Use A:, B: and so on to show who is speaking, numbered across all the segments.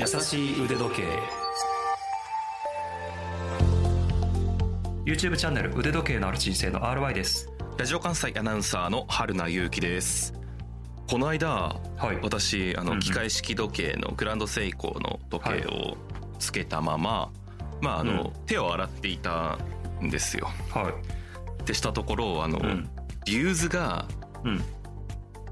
A: 優しい腕時計。YouTube チャンネル腕時計のある人生の RY です。
B: ラジオ関西アナウンサーの春名優樹です。この間、
A: はい。
B: 私あの機械式時計のグランドセイコーの時計をつけたまま、まああの、
A: うん。
B: 手を洗っていたんですよ。
A: は
B: でしたところあの、
A: いうん。
B: リューズが
A: うん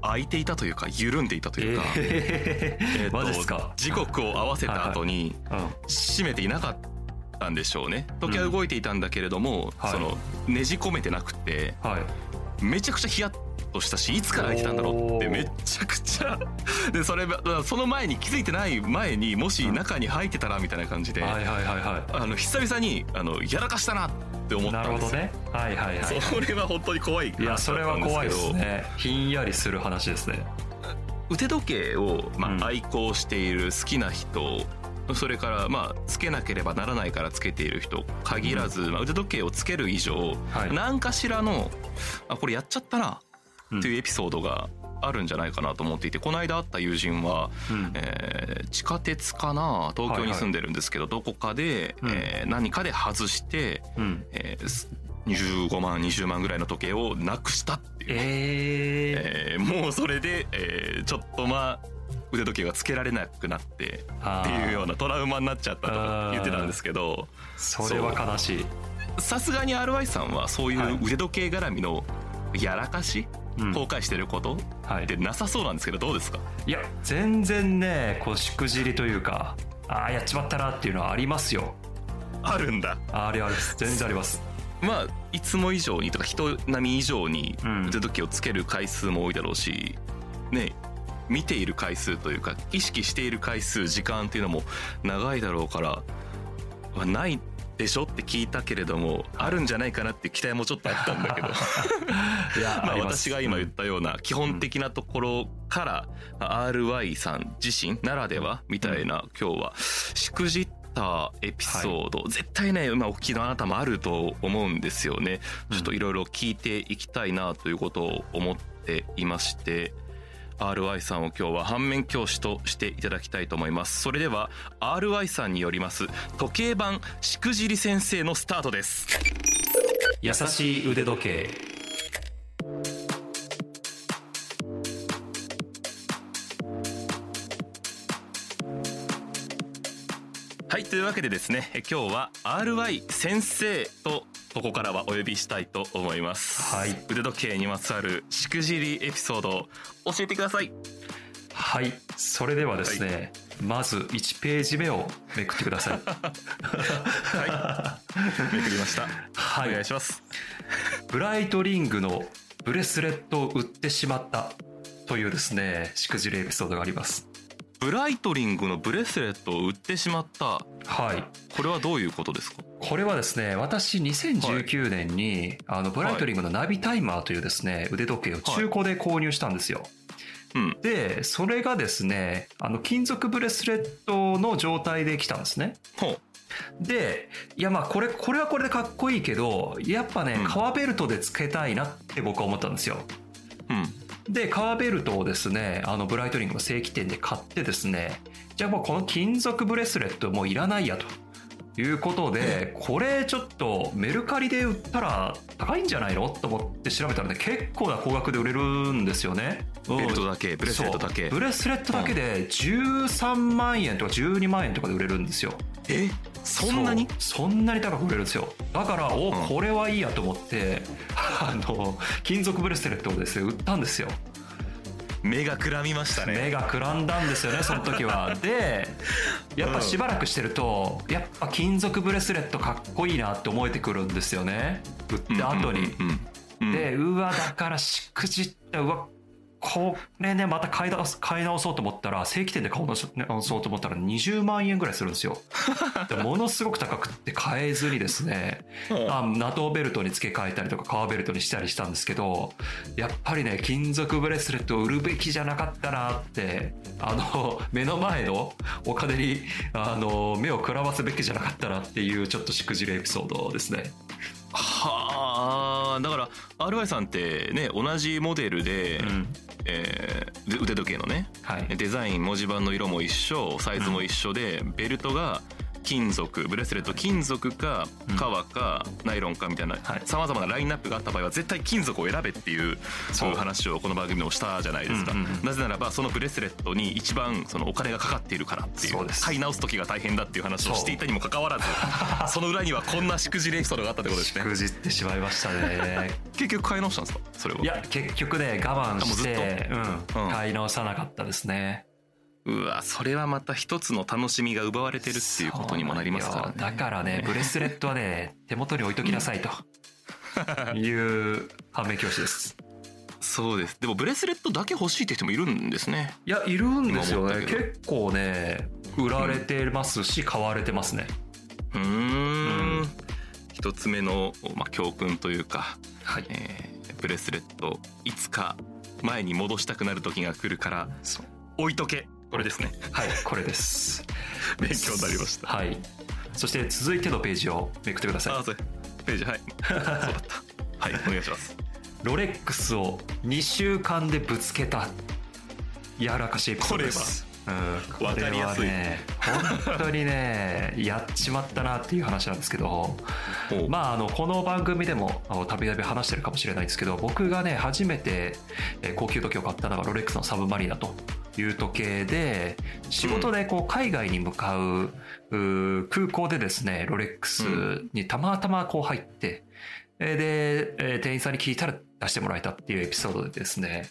B: 開いていたというか緩んでいたというか、
A: え
B: えーと
A: マジっすか？
B: 時刻を合わせた後に閉めていなかったんでしょうね。時計は動いていたんだけれども、
A: はい。
B: そのねじ込めてなくて
A: はい。
B: めちゃくちゃヒヤッとしたしいつから開いてたんだろうってめちゃくちゃ。でそれその前に気づいてない前にもし中に入ってたらみたいな感じで、
A: はいはいはいは
B: あの久々にあのやらかしたなって思
A: い
B: ったんですよ。
A: なるほどね。はいはいはい。
B: それは本当に怖い
A: いやそれは怖いですね。ひんやりする話ですね。
B: 腕時計を、まあ
A: うん。
B: 愛好している好きな人それからまあつけなければならないからつけている人限らず、まあ、腕時計をつける以上、
A: はい。
B: 何かしらのあこれやっちゃったな
A: うん。
B: っていうエピソードがあるんじゃないかなと思っていてこの間会った友人は、
A: うん。
B: えー地下鉄かな東京に住んでるんですけど、どこかで、
A: うん。
B: えー何かで外して、
A: うん。
B: えーす25万20万ぐらいの時計をなくしたっていう、
A: えー。
B: えーもうそれで、えーちょっとまあ腕時計がつけられなくなってっていうようなトラウマになっちゃったとか言ってたんですけど
A: それは悲しい。
B: さすがに RY さんはそういう腕時計絡みのやらかし、
A: うん
B: 後悔してること
A: はい。
B: ってなさそうなんですけどどうですか？
A: いや全然ねこうしくじりというかああやっちまったなっていうのはありますよ。
B: あるんだ。
A: あれあれ全然あります。
B: まあいつも以上にとか人並み以上に
A: うん。
B: 腕時計をつける回数も多いだろうしね見ている回数というか意識している回数時間っていうのも長いだろうから、まあ、ないでしょ？って聞いたけれどもあるんじゃないかなって期待もちょっとあったんだけど。
A: いや
B: まあ私が今言ったような基本的なところからまあ RY さん自身ならではみたいな今日はしくじったエピソード、絶対ね今お聞きのあなたもあると思うんですよね。ちょっといろいろ聞いていきたいなということを思っていまして。RY さんを今日は反面教師としていただきたいと思います。それでは RY さんによります時計版しくじり先生のスタートです。
A: 優しい腕時計。
B: はいというわけでですねえ今日は RY 先生とここからはお呼びしたいと思います、
A: はい。
B: 腕時計にまつわるしくじりエピソードを教えてください。
A: はい。それではですね、まず1ページ目をめくってください。
B: はい。めくりました、
A: はい。
B: お願いします。
A: ブライトリングのブレスレットを売ってしまったというですねしくじりエピソードがあります。
B: ブライトリングのブレスレットを売ってしまった。
A: はい。
B: これはどういうことですか？
A: これはですね私2019年に、あのブライトリングのナビタイマーというですね腕時計を中古で購入したんですよ、
B: うん。
A: でそれがですねあの金属ブレスレットの状態で来たんですね。でいやまあこれこれはこれでかっこいいけどやっぱね
B: うん。
A: 革ベルトでつけたいなって僕は思ったんですよ。
B: うん。
A: で革ベルトをですねあのブライトリングの正規店で買ってですねじゃあもうこの金属ブレスレットもういらないやということでこれちょっとメルカリで売ったら高いんじゃないの？と思って調べたらね結構な高額で売れるんですよね。
B: ベルトだけブレスレットだけ。
A: ブレスレットだけで13万円とか12万円とかで売れるんですよ。
B: え？そんなに？
A: そんなに高く売れるんですよ。だからお、
B: うん。
A: これはいいやと思って あの金属ブレスレットをですね売ったんですよ
B: 目がくらみましたね。
A: 目がくらんだんですよねその時は。でやっぱしばらくしてるとやっぱ金属ブレスレットかっこいいなって思えてくるんですよね。売った後に、でうわだからしくじったうわこれねまた買い直す買い直そうと思ったら正規店で買い直そうと思ったら20万円ぐらいするんですよ。で ものすごく高くって買えずにですね
B: うん。
A: あナトーベルトに付け替えたりとか革ベルトにしたりしたんですけどやっぱりね金属ブレスレットを売るべきじゃなかったなってあの 目の前のお金にあの目をくらますべきじゃなかったなっていうちょっとしくじるエピソードですね。
B: はああだから RY さんってね同じモデルで、
A: うん。
B: えー腕時計のね
A: はい。
B: デザイン文字盤の色も一緒サイズも一緒で、ベルトが金属ブレスレット金属か
A: うん。
B: 革かナイロンかみたいな
A: はい。
B: さまざまなラインナップがあった場合は絶対金属を選べっていう
A: そう。
B: 話をこの番組でもしたじゃないですか、
A: うんうんうん。
B: なぜならばそのブレスレットに一番そのお金がかかっているからっていう買い直す時が大変だっていう話をしていたにもかかわらずその裏にはこんなしくじりエピソードがあったってことですね。
A: くじってしまいましたね。
B: 結局買い直したんですか？それは。い
A: や結局ね我慢して、うん。
B: うん。
A: 買い直さなかったですね
B: うわそれはまた一つの楽しみが奪われてるっていうことにもなりますからね。
A: だからね ブレスレットはね手元に置いときなさいと。いう反面教師です。
B: そうです。でもブレスレットだけ欲しいって人もいるんですね。
A: いやいるんですよね。結構ね売られてますし、買われてますね。
B: うーん。一つ目の、まあ、教訓というか、
A: はい。
B: えーブレスレットいつか前に戻したくなる時が来るから置いとけこれですね。
A: はいこれです。
B: 勉強になりました。
A: はい。そして続いてのページをめくってください。
B: あそう。ページはい。そうだった。はいお願いします。
A: ロレックスを2週間でぶつけた柔らかしいエピソードです。うん、
B: わかり
A: ね本当にね やっちまったなっていう話なんですけど。まああのこの番組でもたびたび話してるかもしれないですけど僕がね初めてえー高級時計を買ったのがロレックスのサブマリーナという時計で仕事でこう海外に向かう空港でですねロレックスにたまたまこう入ってえーでえー店員さんに聞いたら出してもらえたっていうエピソードでですね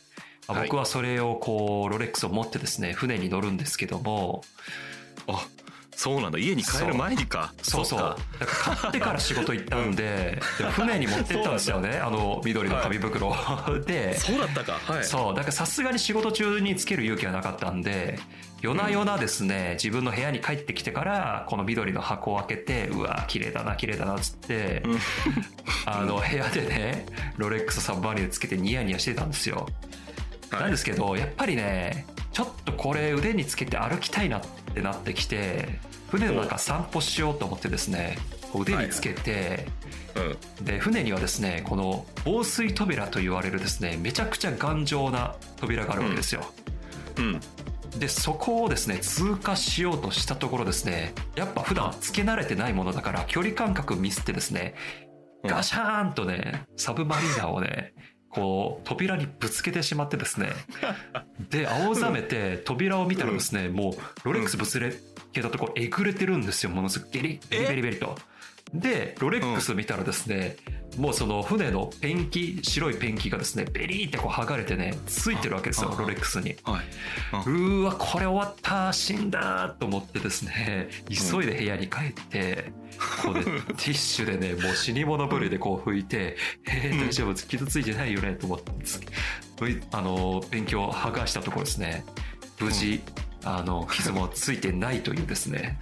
A: 僕はそれをこうロレックスを持ってですね船に乗るんですけども
B: あそうなんだ。家に帰る前にか。
A: そうそう。
B: か。
A: だから買ってから仕事行ったんで で船に持ってったんですよね。あの緑の紙袋。で
B: そうだったか。はい。
A: そう。だからさすがに仕事中につける勇気はなかったんで夜な夜なですね、自分の部屋に帰ってきてからこの緑の箱を開けてうわ綺麗だな綺麗だなっつって、
B: うん。
A: あの部屋でねロレックスサブマリンつけてニヤニヤしてたんですよ、
B: はい。
A: なんですけどやっぱりねちょっとこれ腕につけて歩きたいなってなってきて船の中散歩しようと思ってですね腕につけて、
B: うん。
A: で船にはですねこの防水扉と言われるですねめちゃくちゃ頑丈な扉があるわけですよ、
B: うん。
A: でそこをですね通過しようとしたところですねやっぱ普段つけ慣れてないものだから距離感覚ミスってですね
B: うん。
A: ガシャーンとねサブマリーナをねこう扉にぶつけてしまってですね で青ざめて扉を見たらですねもうロレックスぶつけたところえぐれてるんですよものすごくゲリベリベリベリと。でロレックス見たらですね、もうその船のペンキ白いペンキがですねベリーってこう剥がれてねついてるわけですよ
B: あ
A: ロレックスに。
B: はい。う
A: ーわこれ終わった死んだと思ってですね急いで部屋に帰って、こうね ティッシュでねもう死に物ぶりでこう拭いて「えー、大丈夫傷ついてないよね」と思ってあの勉強を剥がしたところですね無事、あの傷もついてないというですね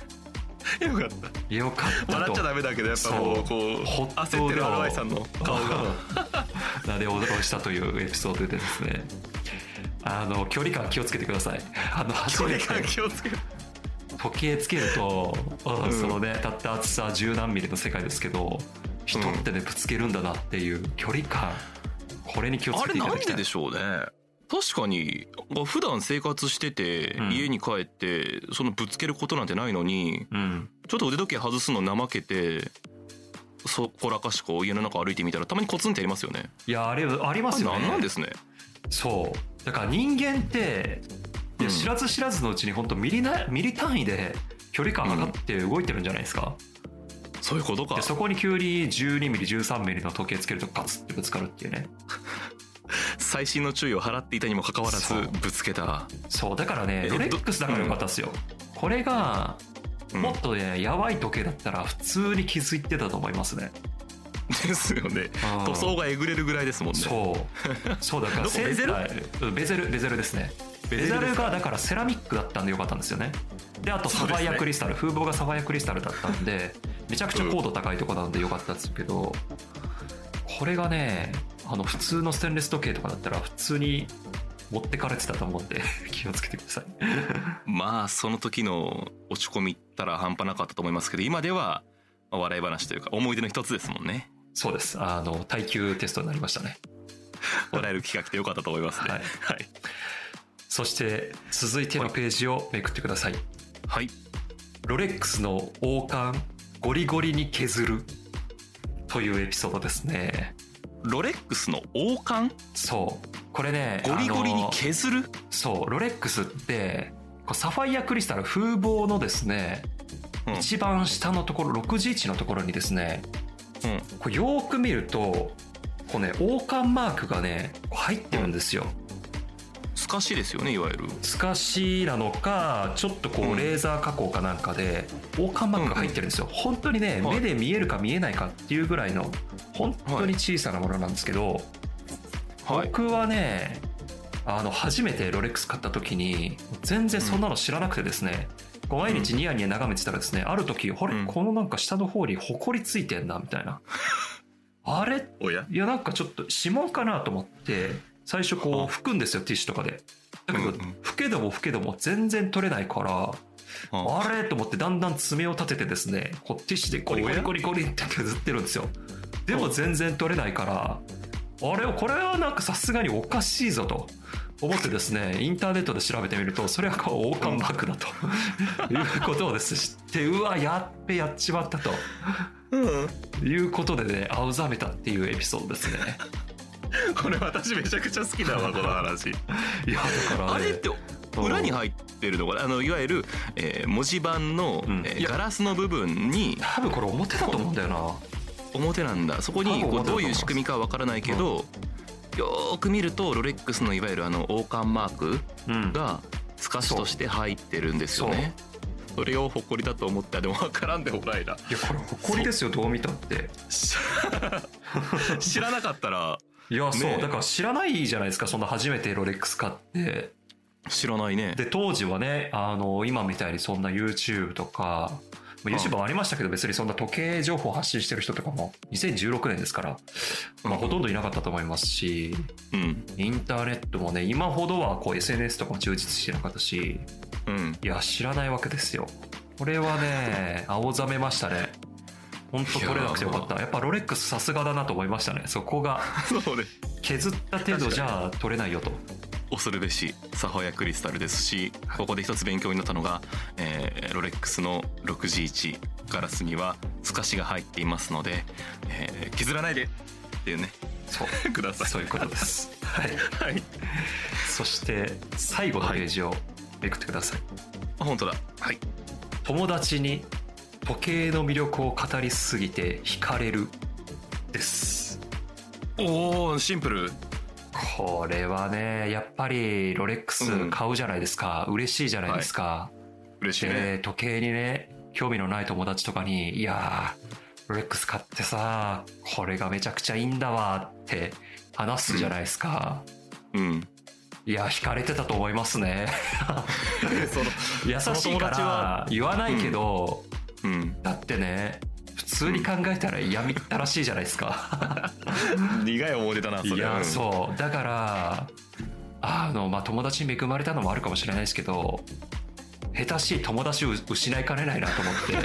B: よかった。
A: よかったと。
B: 笑っちゃダメだけどやっぱもうこう
A: ほ
B: 焦ってる
A: でも
B: アルバイさんの顔が。
A: なで驚したというエピソードでですね。あの距離感気をつけてください。あの
B: 距離感気をつける
A: 時計つけると、
B: うん
A: そのねたった厚さ十何ミリの世界ですけど人ってねぶつけるんだなっていう距離感これに気をつ
B: あれなん
A: けていただきたい。
B: ででしょうね確かに普段生活してて、
A: うん。
B: 家に帰ってそのぶつけることなんてないのに
A: うん。
B: ちょっと腕時計外すの怠けてそこらかしこ家の中歩いてみたらたまにコツンってやりますよね。
A: いやあれありますよね。
B: なんなんですね。
A: そう。だから人間っていや
B: うん。
A: 知らず知らずのうちに本当ミリなミリ単位で距離感測って動いてるんじゃないですか、
B: そういうことか。
A: でそこに急に12ミリ13ミリの時計つけるとガツってぶつかるっていうね
B: 細心の注意を払っていたにもかかわらずぶつけた、
A: そうだからね
B: え
A: ロレックスだからよかったですよ、これが
B: うん。
A: もっとねやばい時計だったら普通に気づいてたと思いますね。
B: ですよね。
A: うん。
B: 塗装がえぐれるぐらいですもんね。
A: そう。そうだから
B: ベゼル？
A: ベゼルベゼルですね。ベゼルがだからセラミックだったんでよかったんですよね。であとサファイアクリスタル、風貌がサファイアクリスタルだったんでめちゃくちゃ高度高いとこなんでよかったんですけど、これがねあの普通のステンレス時計とかだったら普通に持ってかれてたと思うんで気をつけてください
B: まあその時の落ち込みったら半端なかったと思いますけど今ではまあ笑い話というか思い出の一つですもんね
A: そうです。あの、耐久テストになりましたね。
B: もらえる企画でよかったと思いますね。
A: は
B: はいい。
A: そして、続いてのページをめくってください。
B: はい。
A: ロレックスの王冠、ゴリゴリに削るというエピソードですね。
B: ロレックスの王冠？
A: そう。これね、
B: ゴリゴリに削る？
A: そう、ロレックスって、サファイアクリスタル風貌のですね、
B: うん
A: 一番下のところ、611のところにですね、
B: うん。
A: こうよーく見ると、こうね、王冠マークがね、入ってるんですよ。
B: 透かしですよね、いわゆる。
A: 透かしなのか、ちょっとこ
B: う
A: うん。レーザー加工かなんかで、王冠マークが入ってるんですよ。本当にね、
B: はい。
A: 目で見えるか見えないかっていうぐらいの、本当に小さなものなんですけど、
B: はい。
A: 僕はねあの初めてロレックス買った時に全然そんなの知らなくてですね、こう毎日ニヤニヤ眺めてたらですねある時あれ、
B: うん。
A: このなんか下の方にホコリついてんなみたいな。あれ？
B: おや？
A: いやなんかちょっと指紋かなと思って最初こ
B: は
A: う拭くんですよティッシュとかで。だけど、拭けども拭けども全然取れないから
B: あ。
A: あれと思ってだんだん爪を立ててですねこうティッシュでゴリゴリゴリゴリって削ってるんですよ。でも全然取れないからあれこれはなんかさすがにおかしいぞと。思ってですねインターネットで調べてみるとそれはこう王冠バッグだと。いうことをですね知ってうわやっべやっちまったと。
B: うん。
A: いうことでね青ざめたっていうエピソードですね
B: これ私めちゃくちゃ好きだわ、この話。
A: いやだから、ね、
B: あれって裏に入ってるのかな？あのいわゆる、えー文字盤の、
A: うん。
B: えーガラスの部分に
A: 多分これ表だと思うんだよな。
B: 表なんだ。そこにこうどういう仕組みかはわからないけど、よーく見るとロレックスのいわゆるあの王冠マーク
A: うん。
B: が透かしとして入ってるんですよね。それを誇りだと思ったらでもわからんでもないな。い
A: やこれ誇りですよどう見たって。
B: し知らなかったら
A: いやそう、
B: ねえ。
A: だから知らないじゃないですかそんな初めてロレックス買って。
B: 知らないね。
A: で当時はねあの今みたいにそんな YouTube とかまあ YouTube もありましたけど別にそんな時計情報発信してる人とかも2016年ですから、まあ、ほとんどいなかったと思いますし
B: うん。
A: インターネットもね今ほどはこう SNS とかも充実してなかったし
B: うん。
A: いや知らないわけですよ。これはね青ざめましたね本当取れなくてよかった。やっぱロレックスさすがだなと思いましたね。そこが
B: そうね。
A: 削った程度じゃ取れないよと。
B: 恐るべしサファイアクリスタルですしここで一つ勉強になったのが、えーロレックスの 6G1 ガラスには透かしが入っていますので、えー削らないでっていうね。
A: そう。
B: ください。
A: そういうことです。はい。
B: はい。
A: そして最後のページをめくってください、
B: あ本当だ。はい。
A: 友達に時計の魅力を語りすぎて惹かれるです。
B: おおシンプル。
A: これはねやっぱりロレックス買うじゃないですか、嬉しいじゃないですか、
B: 嬉しいね。
A: で時計にね興味のない友達とかに「いやーロレックス買ってさこれがめちゃくちゃいいんだわ」って話すじゃないですか、
B: うん。
A: いや惹かれてたと思いますね。
B: その
A: 優しいか
B: その友達は
A: ら言わないけど、
B: うん
A: だってね普通に考えたら嫌みったらしいじゃないですか。
B: 苦い思い出だなそれ。
A: いや
B: うん。
A: そう。だからあのまあ友達に恵まれたのもあるかもしれないですけど下手しい友達を失いかねないなと思って。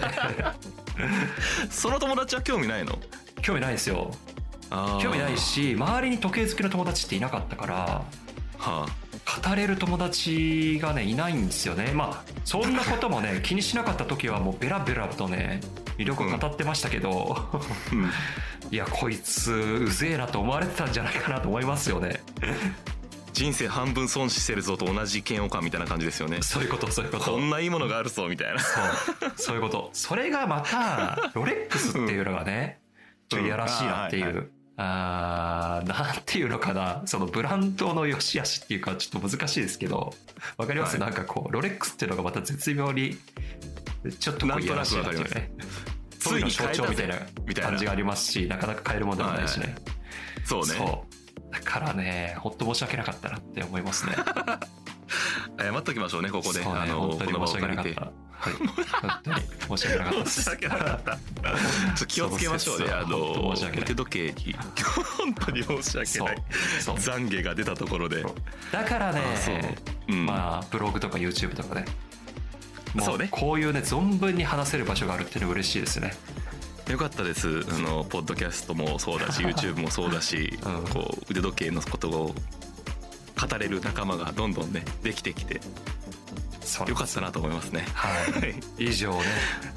B: その友達は興味ないの？
A: 興味ないですよ。興味ないし周りに時計好きの友達っていなかったから
B: はあ
A: 語れる友達がねいないんですよね。まあそんなこともね 気にしなかった時はもうベラベラとね魅力を語ってましたけど、
B: うん。
A: いやこいつうぜえなと思われてたんじゃないかなと思いますよね。
B: 人生半分損してるぞと同じ嫌悪感みたいな感じですよね。
A: そういうことそういうこと。
B: こんないいものがあるぞみたいな。
A: そう。そういうこと。それがまたロレックスっていうのがねちょっといやらしいなっていう、
B: うんあ
A: なんていうのかな。そのブランドの良し悪しっていうかちょっと難しいですけど。わかります、
B: はい。
A: なんかこうロレックスっていうのがまた絶妙にちょっとこういやらしいなっていうねそういうの象徴みたいな感じがありますしなかなか買えるもんでもないしね、
B: そうね。
A: そう。だからね本当申し訳なかったなって思いますね。
B: 謝っときましょうねここで、
A: ね
B: あのこの
A: 訳な
B: 借りて
A: かったはい。本当に申し訳なかったです。
B: 申し訳なかったちょっと気をつけましょうね。あの腕時計に。本当に申し訳ない。懺悔が出たところで。
A: だからね
B: あそう。うん。
A: まあブログとか YouTube とかね。も
B: そうね。
A: こういうね存分に話せる場所があるっていうのは嬉しいですね。
B: よかったです。あのポッドキャストもそうだし YouTube もそうだし、
A: うん。
B: こう腕時計のことを語れる仲間がどんどんねできてきてよ。かったなと思いますね。
A: はい。以上ね。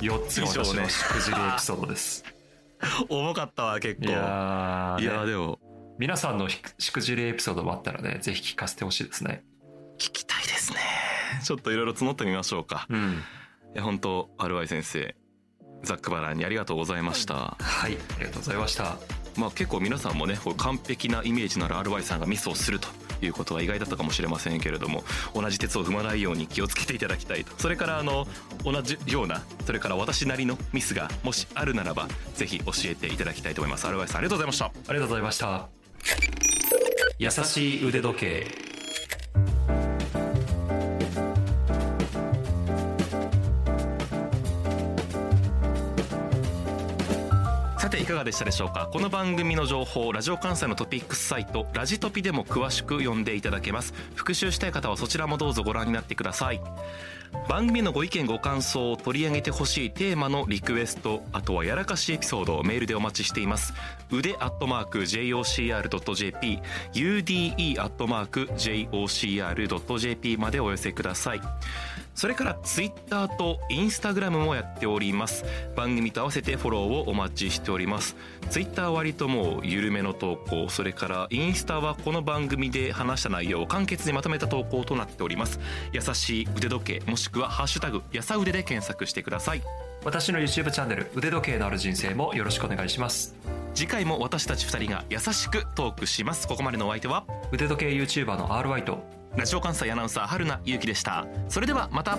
A: 4つが私のしくじりエピソードです。
B: 重かったわ結構。
A: いやー
B: い
A: ね
B: やーでも。
A: 皆さんのししくじりエピソードもあったらねぜひ聞かせてほしいですね。
B: 聞きたいですね。ちょっといろいろ募ってみましょうか。
A: うん。
B: いや本当 RY 先生ザックバランにありがとうございました、
A: はい。ありがとうございました。
B: まあ結構皆さんもねこう完璧なイメージのある RY さんがミスをするということは意外だったかもしれませんけれども同じ鉄を踏まないように気をつけていただきたいと。それからあの同じようなそれから私なりのミスがもしあるならばぜひ教えていただきたいと思います。RY さんありがとうございました。
A: ありがとうございました。優しい腕時計。
B: さていかがでしたでしょうか？この番組の情報ラジオ関西のトピックスサイトラジトピでも詳しく読んでいただけます。復習したい方はそちらもどうぞご覧になってください。番組のご意見ご感想を取り上げてほしいテーマのリクエストあとはやらかしエピソードをメールでお待ちしています。腕アットマーク JOCR.jp ude アットマーク JOCR.jp までお寄せください。それからツイッターとインスタグラムもやっております。番組と合わせてフォローをお待ちしております。ツイッターは割ともう緩めの投稿それからインスタはこの番組で話した内容を簡潔にまとめた投稿となっております。優しい腕時計もしくはハッシュタグやさ腕で検索してください。
A: 私の YouTube チャンネル腕時計のある人生もよろしくお願いします。
B: 次回も私たち2人が優しくトークします。ここまでのお相手は？
A: 腕時計 YouTuber の RY と
B: ラジオ関西アナウンサー春名ゆうきでした。それではまた。